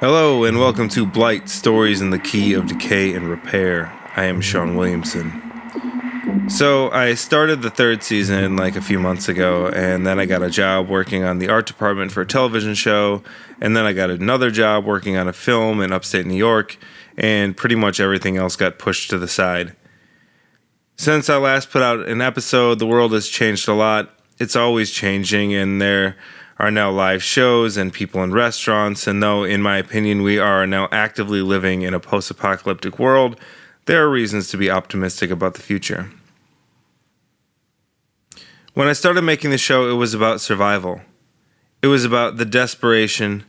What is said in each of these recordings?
Hello, and welcome to Blight Stories in the Key of Decay and Repair. I am Sean Williamson. So, I started the third season like a few months ago, and then I got a job working on the art department for a television show, and then I got another job working on a film in upstate New York, and pretty much everything else got pushed to the side. Since I last put out an episode, the world has changed a lot. It's always changing, and there are now live shows and people in restaurants. And though, in my opinion, we are now actively living in a post apocalyptic world, there are reasons to be optimistic about the future. When I started making the show, it was about survival. It was about the desperation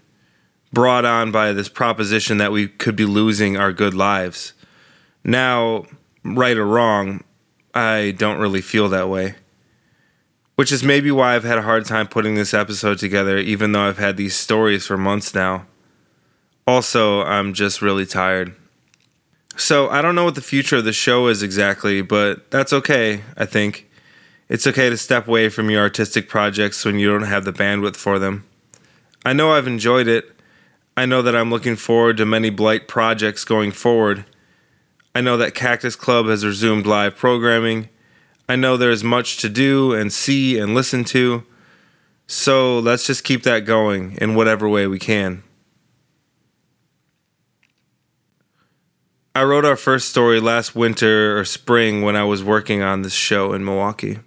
brought on by this proposition that we could be losing our good lives. Now, right or wrong, I don't really feel that way. Which is maybe why I've had a hard time putting this episode together, even though I've had these stories for months now. Also, I'm just really tired. So, I don't know what the future of the show is exactly, but that's okay, I think. It's okay to step away from your artistic projects when you don't have the bandwidth for them. I know I've enjoyed it. I know that I'm looking forward to many Blight projects going forward. I know that Cactus Club has resumed live programming. I know there's much to do and see and listen to. So let's just keep that going in whatever way we can. I wrote our first story last winter or spring when I was working on this show in Milwaukee.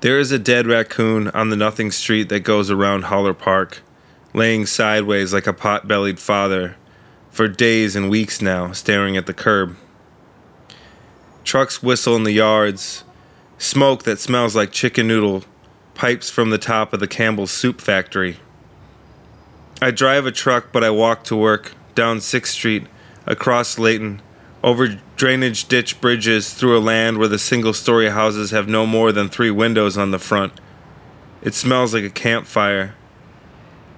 There is a dead raccoon on the nothing street that goes around Holler Park, laying sideways like a pot bellied father, for days and weeks now, staring at the curb. Trucks whistle in the yards, smoke that smells like chicken noodle pipes from the top of the Campbell's soup factory. I drive a truck, but I walk to work, down 6th Street, across Layton, over drainage ditch bridges through a land where the single story houses have no more than three windows on the front. It smells like a campfire.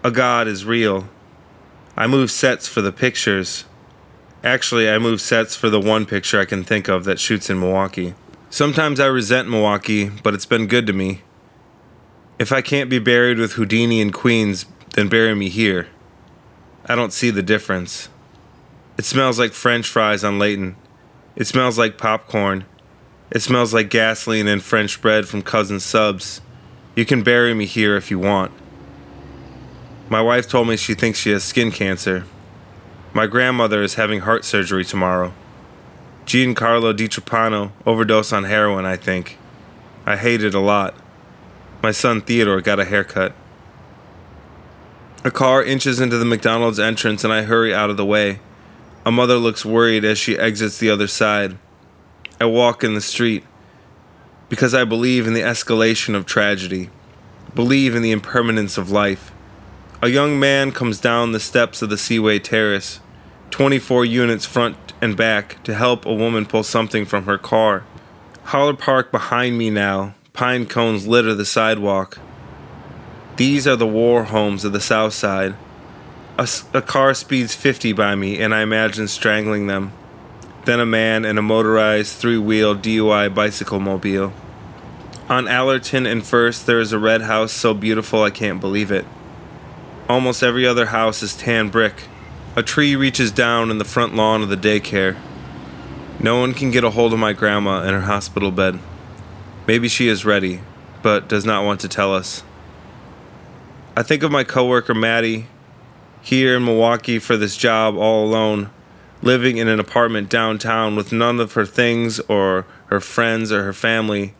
A god is real. I move sets for the pictures. Actually, I move sets for the one picture I can think of that shoots in Milwaukee. Sometimes I resent Milwaukee, but it's been good to me. If I can't be buried with Houdini in Queens, then bury me here. I don't see the difference. It smells like french fries on Layton. It smells like popcorn. It smells like gasoline and French bread from Cousins Subs. You can bury me here if you want. My wife told me she thinks she has skin cancer. My grandmother is having heart surgery tomorrow. Giancarlo DiTrapano overdosed on heroin, I think. I hate it a lot. My son Theodore got a haircut. A car inches into the McDonald's entrance and I hurry out of the way. A mother looks worried as she exits the other side. I walk in the street because I believe in the escalation of tragedy, believe in the impermanence of life. A young man comes down the steps of the Seaway Terrace, 24 units front and back, to help a woman pull something from her car. Holler Park behind me now, pine cones litter the sidewalk. These are the war homes of the South Side. A, a car speeds 50 by me, and I imagine strangling them. Then a man in a motorized three wheel DUI bicycle mobile. On Allerton and First, there is a red house so beautiful I can't believe it. Almost every other house is tan brick. A tree reaches down in the front lawn of the daycare. No one can get a hold of my grandma in her hospital bed. Maybe she is ready, but does not want to tell us. I think of my coworker Maddie, here in Milwaukee for this job all alone, living in an apartment downtown with none of her things or her friends or her family.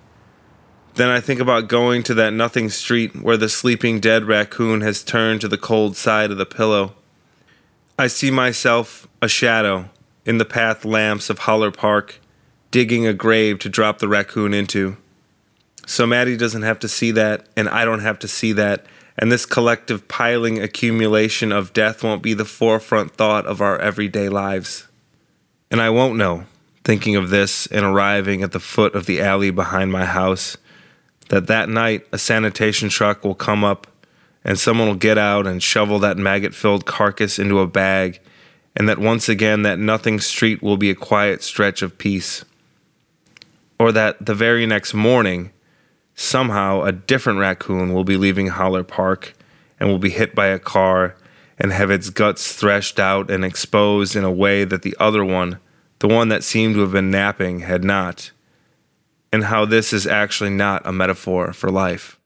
Then I think about going to that nothing street where the sleeping dead raccoon has turned to the cold side of the pillow. I see myself, a shadow, in the path lamps of Holler Park, digging a grave to drop the raccoon into. So Maddie doesn't have to see that, and I don't have to see that, and this collective piling accumulation of death won't be the forefront thought of our everyday lives. And I won't know, thinking of this and arriving at the foot of the alley behind my house, that that night a sanitation truck will come up and someone will get out and shovel that maggot filled carcass into a bag and that once again that nothing street will be a quiet stretch of peace. Or that the very next morning, somehow a different raccoon will be leaving Holler Park and will be hit by a car and have its guts threshed out and exposed in a way that the other one, the one that seemed to have been napping, had not. And how this is actually not a metaphor for life.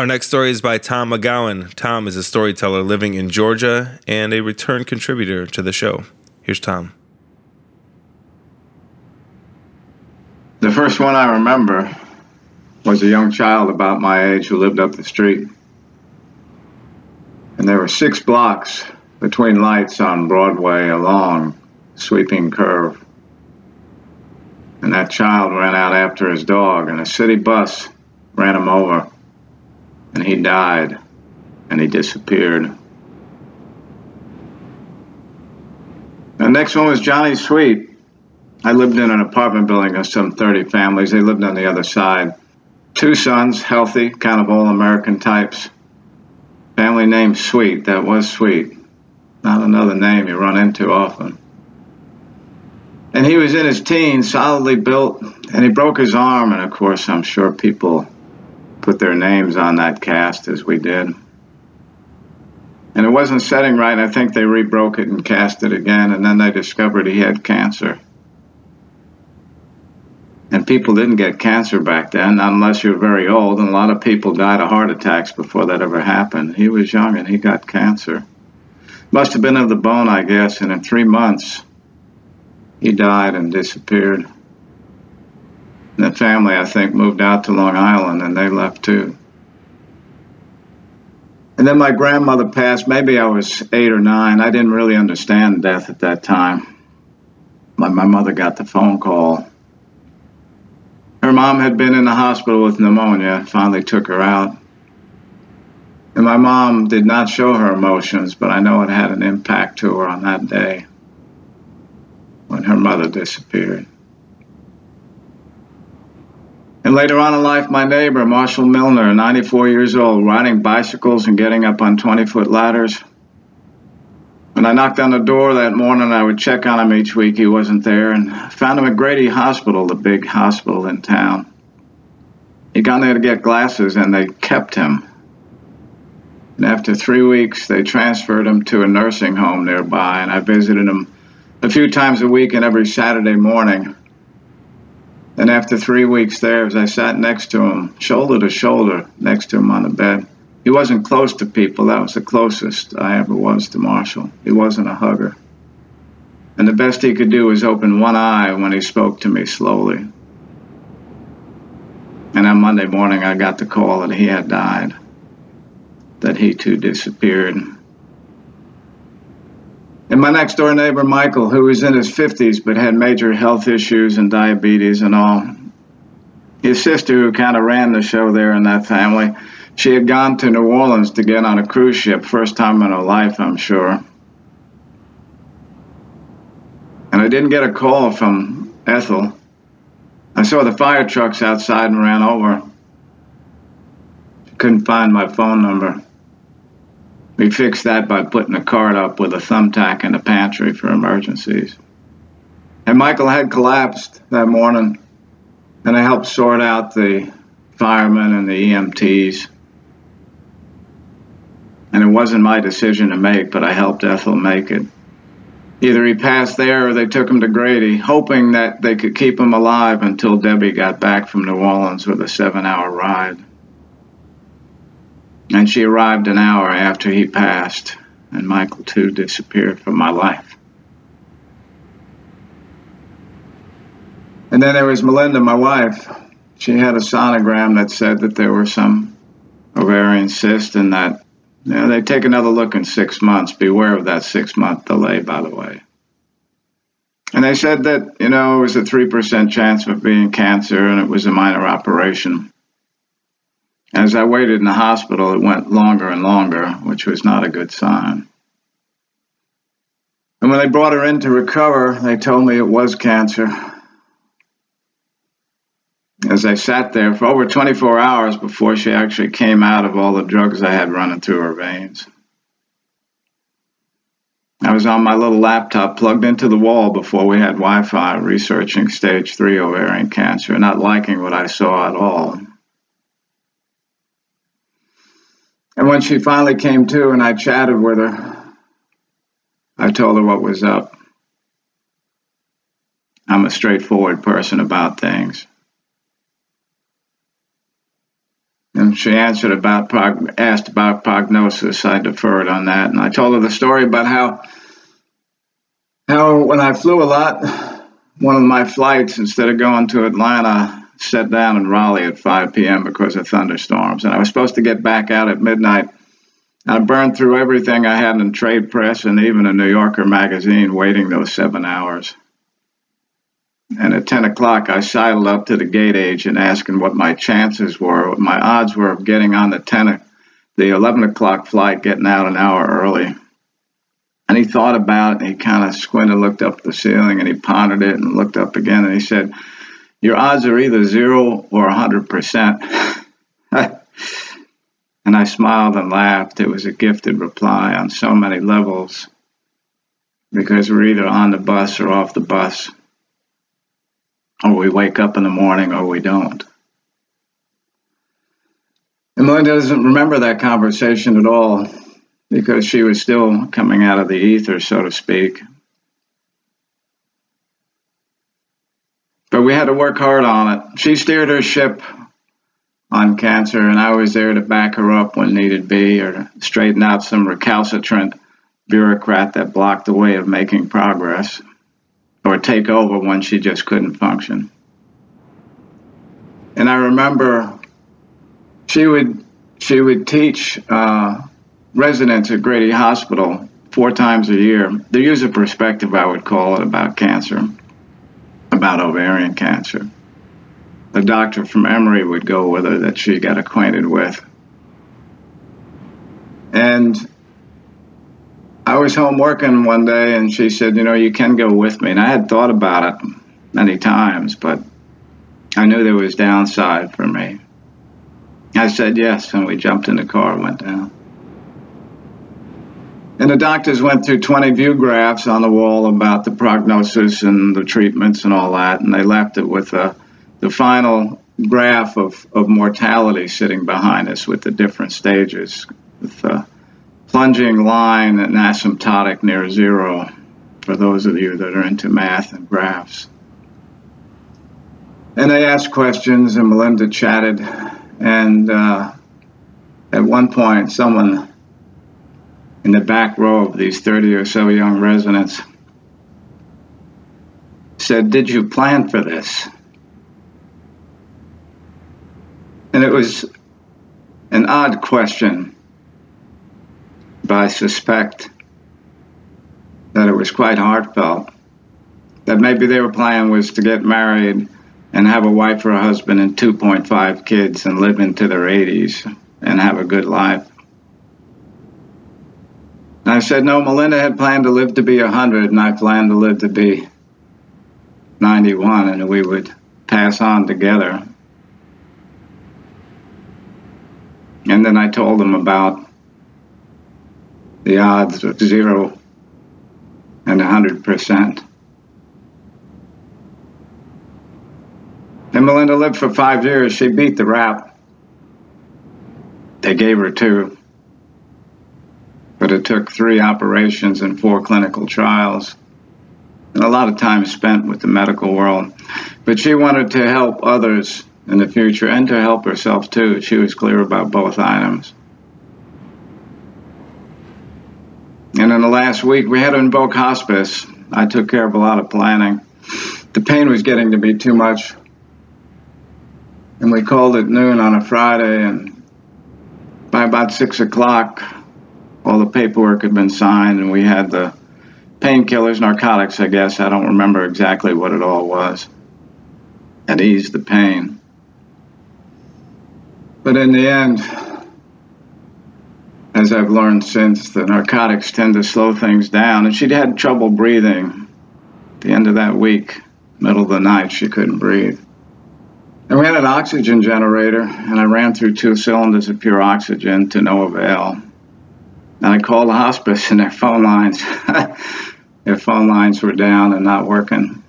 Our next story is by Tom McGowan. Tom is a storyteller living in Georgia and a return contributor to the show. Here's Tom. The first one I remember was a young child about my age who lived up the street. And there were six blocks between lights on Broadway, a long, sweeping curve. And that child ran out after his dog, and a city bus ran him over and he died and he disappeared. The next one was Johnny Sweet. I lived in an apartment building of some 30 families. They lived on the other side. Two sons, healthy, kind of all American types. Family name Sweet. That was Sweet. Not another name you run into often. And he was in his teens, solidly built, and he broke his arm. And of course, I'm sure people put their names on that cast as we did. And it wasn't setting right. I think they rebroke it and cast it again, and then they discovered he had cancer. And people didn't get cancer back then, unless you're very old, and a lot of people died of heart attacks before that ever happened. He was young and he got cancer. Must have been of the bone, I guess, and in three months, he died and disappeared the family, I think, moved out to Long Island and they left too. And then my grandmother passed. Maybe I was eight or nine. I didn't really understand death at that time. My, my mother got the phone call. Her mom had been in the hospital with pneumonia, finally took her out. And my mom did not show her emotions, but I know it had an impact to her on that day when her mother disappeared. And later on in life, my neighbor, Marshall Milner, 94 years old, riding bicycles and getting up on 20 foot ladders. When I knocked on the door that morning, I would check on him each week. He wasn't there, and found him at Grady Hospital, the big hospital in town. He got there to get glasses, and they kept him. And after three weeks, they transferred him to a nursing home nearby, and I visited him a few times a week and every Saturday morning. And after three weeks there, as I sat next to him, shoulder to shoulder, next to him on the bed, he wasn't close to people. That was the closest I ever was to Marshall. He wasn't a hugger. And the best he could do was open one eye when he spoke to me slowly. And on Monday morning, I got the call that he had died, that he too disappeared. And my next door neighbor, Michael, who was in his 50s but had major health issues and diabetes and all, his sister, who kind of ran the show there in that family, she had gone to New Orleans to get on a cruise ship, first time in her life, I'm sure. And I didn't get a call from Ethel. I saw the fire trucks outside and ran over. Couldn't find my phone number. We fixed that by putting a card up with a thumbtack in the pantry for emergencies. And Michael had collapsed that morning, and I helped sort out the firemen and the EMTs. And it wasn't my decision to make, but I helped Ethel make it. Either he passed there or they took him to Grady, hoping that they could keep him alive until Debbie got back from New Orleans with a seven hour ride and she arrived an hour after he passed, and Michael too disappeared from my life. And then there was Melinda, my wife. She had a sonogram that said that there were some ovarian cysts and that you know, they take another look in six months. Beware of that six month delay, by the way. And they said that, you know, it was a 3% chance of being cancer and it was a minor operation. As I waited in the hospital, it went longer and longer, which was not a good sign. And when they brought her in to recover, they told me it was cancer. As I sat there for over 24 hours before she actually came out of all the drugs I had running through her veins. I was on my little laptop plugged into the wall before we had Wi Fi researching stage three ovarian cancer, not liking what I saw at all. And when she finally came to and I chatted with her, I told her what was up. I'm a straightforward person about things. And she answered about asked about prognosis. I deferred on that, and I told her the story about how how when I flew a lot, one of my flights instead of going to Atlanta, set down in Raleigh at 5 p.m. because of thunderstorms, and I was supposed to get back out at midnight. I burned through everything I had in trade press and even a New Yorker magazine, waiting those seven hours. And at 10 o'clock, I sidled up to the gate agent asking what my chances were, what my odds were of getting on the 10, the 11 o'clock flight, getting out an hour early. And he thought about it and he kind of squinted, looked up the ceiling and he pondered it and looked up again and he said, Your odds are either zero or 100%. and I smiled and laughed. It was a gifted reply on so many levels because we're either on the bus or off the bus or we wake up in the morning or we don't. And doesn't remember that conversation at all because she was still coming out of the ether, so to speak. We had to work hard on it. She steered her ship on cancer, and I was there to back her up when needed be or to straighten out some recalcitrant bureaucrat that blocked the way of making progress or take over when she just couldn't function. And I remember she would she would teach uh, residents at Grady Hospital four times a year. The user perspective, I would call it, about cancer, about ovarian cancer. The doctor from Emory would go with her that she got acquainted with. And I was home working one day and she said, You know, you can go with me. And I had thought about it many times, but I knew there was downside for me. I said yes, and we jumped in the car and went down. And the doctors went through 20 view graphs on the wall about the prognosis and the treatments and all that, and they left it with uh, the final graph of, of mortality sitting behind us with the different stages. With, uh, plunging line and asymptotic near zero for those of you that are into math and graphs. And they asked questions, and Melinda chatted. And uh, at one point, someone in the back row of these 30 or so young residents said, Did you plan for this? And it was an odd question but I suspect that it was quite heartfelt. That maybe their plan was to get married and have a wife or a husband and 2.5 kids and live into their 80s and have a good life. I said, no, Melinda had planned to live to be 100, and I planned to live to be 91, and we would pass on together. And then I told them about the odds of zero and 100%. And Melinda lived for five years. She beat the rap. They gave her two. It took three operations and four clinical trials and a lot of time spent with the medical world. But she wanted to help others in the future and to help herself too. She was clear about both items. And in the last week, we had to invoke hospice. I took care of a lot of planning. The pain was getting to be too much. And we called at noon on a Friday, and by about six o'clock, all the paperwork had been signed, and we had the painkillers, narcotics, I guess. I don't remember exactly what it all was. It eased the pain. But in the end, as I've learned since, the narcotics tend to slow things down. And she'd had trouble breathing. At the end of that week, middle of the night, she couldn't breathe. And we had an oxygen generator, and I ran through two cylinders of pure oxygen to no avail. And I called the hospice, and their phone lines, their phone lines were down and not working.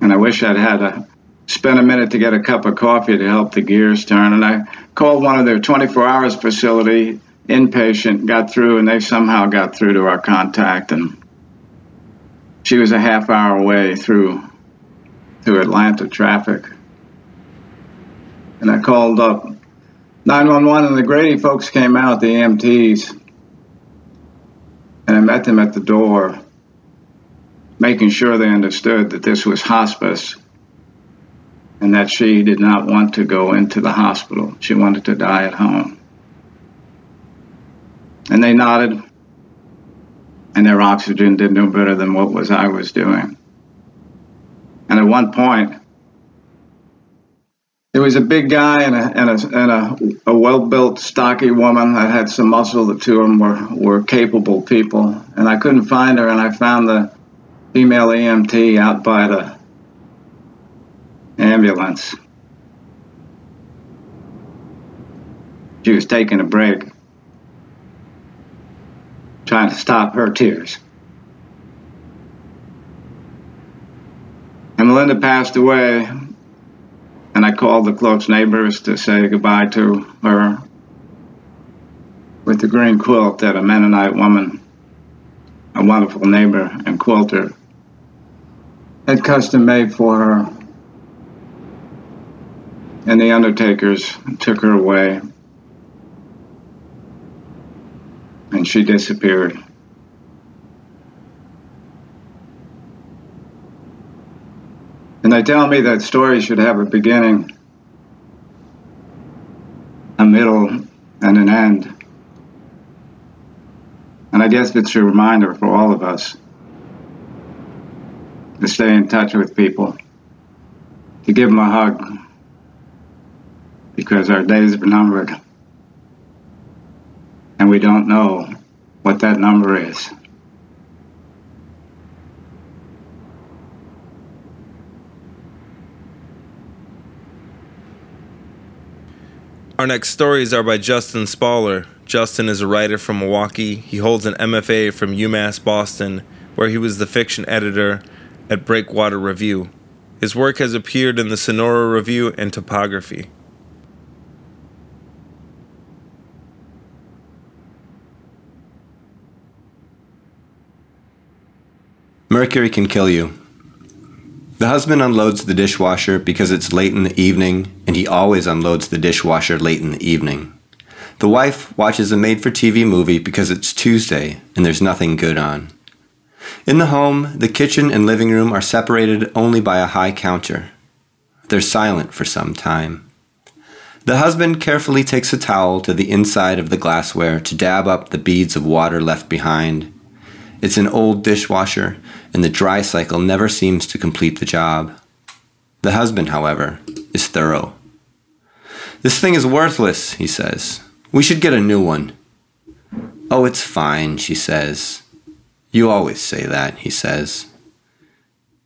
And I wish I'd had a spend a minute to get a cup of coffee to help the gears turn. And I called one of their 24 hours facility inpatient, got through, and they somehow got through to our contact. And she was a half hour away through through Atlanta traffic and I called up 911, and the Grady folks came out, the EMTs, and I met them at the door, making sure they understood that this was hospice and that she did not want to go into the hospital. She wanted to die at home. And they nodded, and their oxygen did no better than what was I was doing. And at one point, there was a big guy and a and a, and a, a well-built, stocky woman that had some muscle. The two of them were, were capable people, and I couldn't find her. And I found the female EMT out by the ambulance. She was taking a break, trying to stop her tears. And Melinda passed away and I called the close neighbors to say goodbye to her with the green quilt that a Mennonite woman, a wonderful neighbor and quilter, had custom made for her. And the undertakers took her away, and she disappeared. And they tell me that story should have a beginning, a middle, and an end. And I guess it's a reminder for all of us to stay in touch with people, to give them a hug, because our days are numbered. And we don't know what that number is. Our next stories are by Justin Spaller. Justin is a writer from Milwaukee. He holds an MFA from UMass Boston, where he was the fiction editor at Breakwater Review. His work has appeared in the Sonora Review and Topography. Mercury can kill you. The husband unloads the dishwasher because it's late in the evening, and he always unloads the dishwasher late in the evening. The wife watches a made for TV movie because it's Tuesday and there's nothing good on. In the home, the kitchen and living room are separated only by a high counter. They're silent for some time. The husband carefully takes a towel to the inside of the glassware to dab up the beads of water left behind. It's an old dishwasher, and the dry cycle never seems to complete the job. The husband, however, is thorough. This thing is worthless, he says. We should get a new one. Oh, it's fine, she says. You always say that, he says.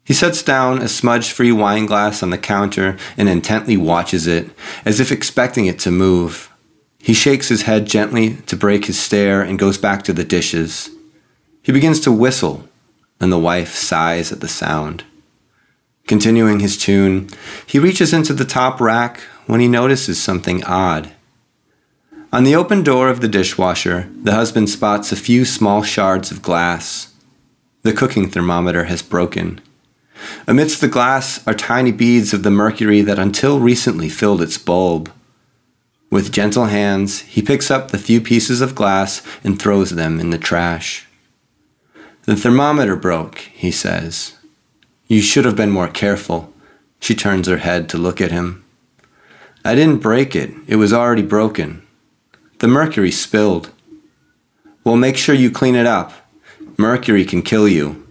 He sets down a smudge free wine glass on the counter and intently watches it, as if expecting it to move. He shakes his head gently to break his stare and goes back to the dishes. He begins to whistle, and the wife sighs at the sound. Continuing his tune, he reaches into the top rack when he notices something odd. On the open door of the dishwasher, the husband spots a few small shards of glass. The cooking thermometer has broken. Amidst the glass are tiny beads of the mercury that until recently filled its bulb. With gentle hands, he picks up the few pieces of glass and throws them in the trash. The thermometer broke, he says. You should have been more careful. She turns her head to look at him. I didn't break it, it was already broken. The mercury spilled. Well, make sure you clean it up. Mercury can kill you.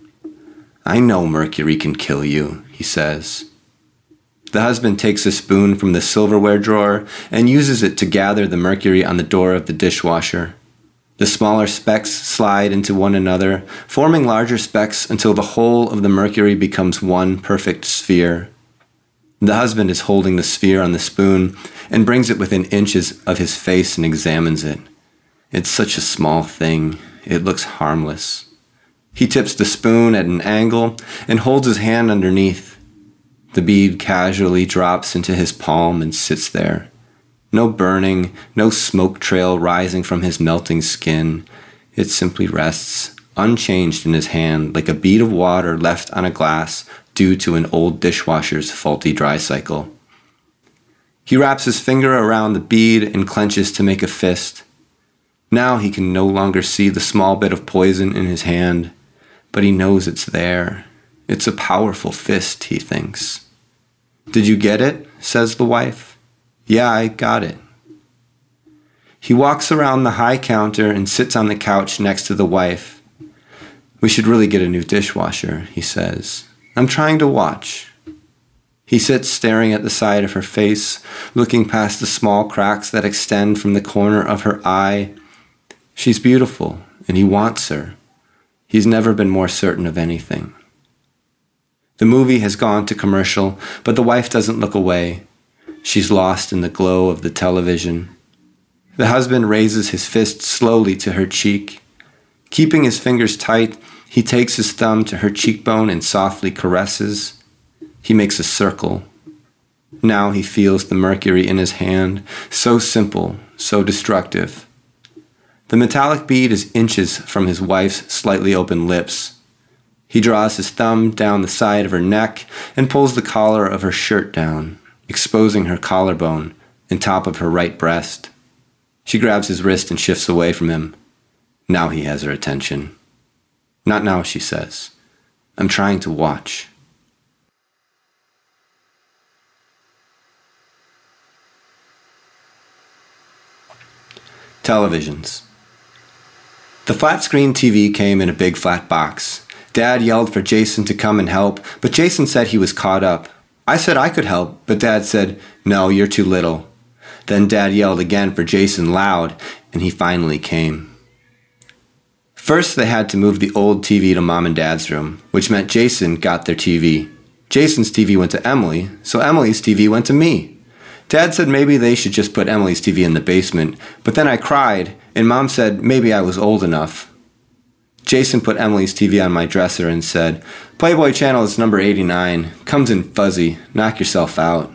I know mercury can kill you, he says. The husband takes a spoon from the silverware drawer and uses it to gather the mercury on the door of the dishwasher. The smaller specks slide into one another, forming larger specks until the whole of the mercury becomes one perfect sphere. The husband is holding the sphere on the spoon and brings it within inches of his face and examines it. It's such a small thing, it looks harmless. He tips the spoon at an angle and holds his hand underneath. The bead casually drops into his palm and sits there. No burning, no smoke trail rising from his melting skin. It simply rests, unchanged in his hand, like a bead of water left on a glass due to an old dishwasher's faulty dry cycle. He wraps his finger around the bead and clenches to make a fist. Now he can no longer see the small bit of poison in his hand, but he knows it's there. It's a powerful fist, he thinks. Did you get it? says the wife. Yeah, I got it. He walks around the high counter and sits on the couch next to the wife. We should really get a new dishwasher, he says. I'm trying to watch. He sits staring at the side of her face, looking past the small cracks that extend from the corner of her eye. She's beautiful, and he wants her. He's never been more certain of anything. The movie has gone to commercial, but the wife doesn't look away. She's lost in the glow of the television. The husband raises his fist slowly to her cheek. Keeping his fingers tight, he takes his thumb to her cheekbone and softly caresses. He makes a circle. Now he feels the mercury in his hand, so simple, so destructive. The metallic bead is inches from his wife's slightly open lips. He draws his thumb down the side of her neck and pulls the collar of her shirt down exposing her collarbone and top of her right breast. She grabs his wrist and shifts away from him. Now he has her attention. Not now, she says. I'm trying to watch. Televisions. The flat screen TV came in a big flat box. Dad yelled for Jason to come and help, but Jason said he was caught up. I said I could help, but Dad said, No, you're too little. Then Dad yelled again for Jason loud, and he finally came. First, they had to move the old TV to Mom and Dad's room, which meant Jason got their TV. Jason's TV went to Emily, so Emily's TV went to me. Dad said maybe they should just put Emily's TV in the basement, but then I cried, and Mom said maybe I was old enough. Jason put Emily's TV on my dresser and said, Playboy Channel is number 89. Comes in fuzzy. Knock yourself out.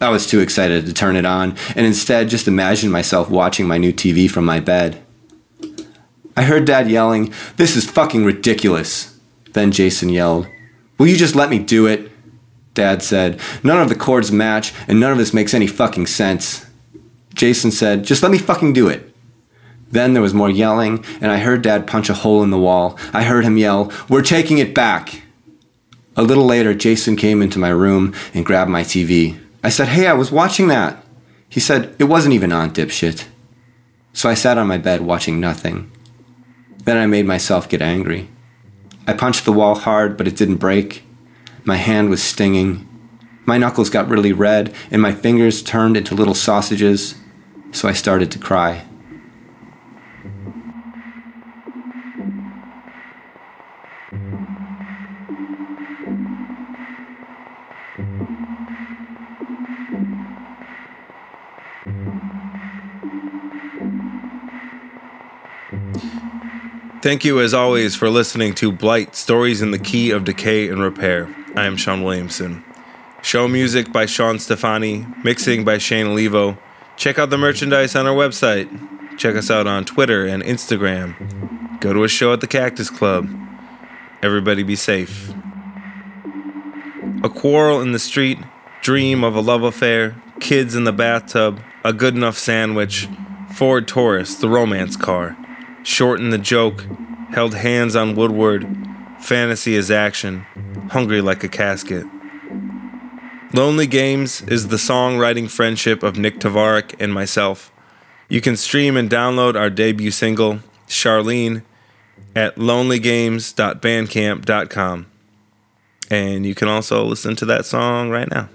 I was too excited to turn it on, and instead just imagined myself watching my new TV from my bed. I heard Dad yelling, This is fucking ridiculous. Then Jason yelled, Will you just let me do it? Dad said, None of the cords match, and none of this makes any fucking sense. Jason said, Just let me fucking do it. Then there was more yelling, and I heard Dad punch a hole in the wall. I heard him yell, We're taking it back! A little later, Jason came into my room and grabbed my TV. I said, Hey, I was watching that. He said, It wasn't even on, dipshit. So I sat on my bed watching nothing. Then I made myself get angry. I punched the wall hard, but it didn't break. My hand was stinging. My knuckles got really red, and my fingers turned into little sausages, so I started to cry. Thank you, as always, for listening to Blight Stories in the Key of Decay and Repair. I am Sean Williamson. Show music by Sean Stefani, mixing by Shane Olivo. Check out the merchandise on our website. Check us out on Twitter and Instagram. Go to a show at the Cactus Club. Everybody be safe. A quarrel in the street, dream of a love affair, kids in the bathtub, a good enough sandwich, Ford Taurus, the romance car. Shorten the joke, held hands on Woodward, fantasy is action, hungry like a casket. Lonely Games is the songwriting friendship of Nick Tavarik and myself. You can stream and download our debut single, Charlene, at lonelygames.bandcamp.com. And you can also listen to that song right now.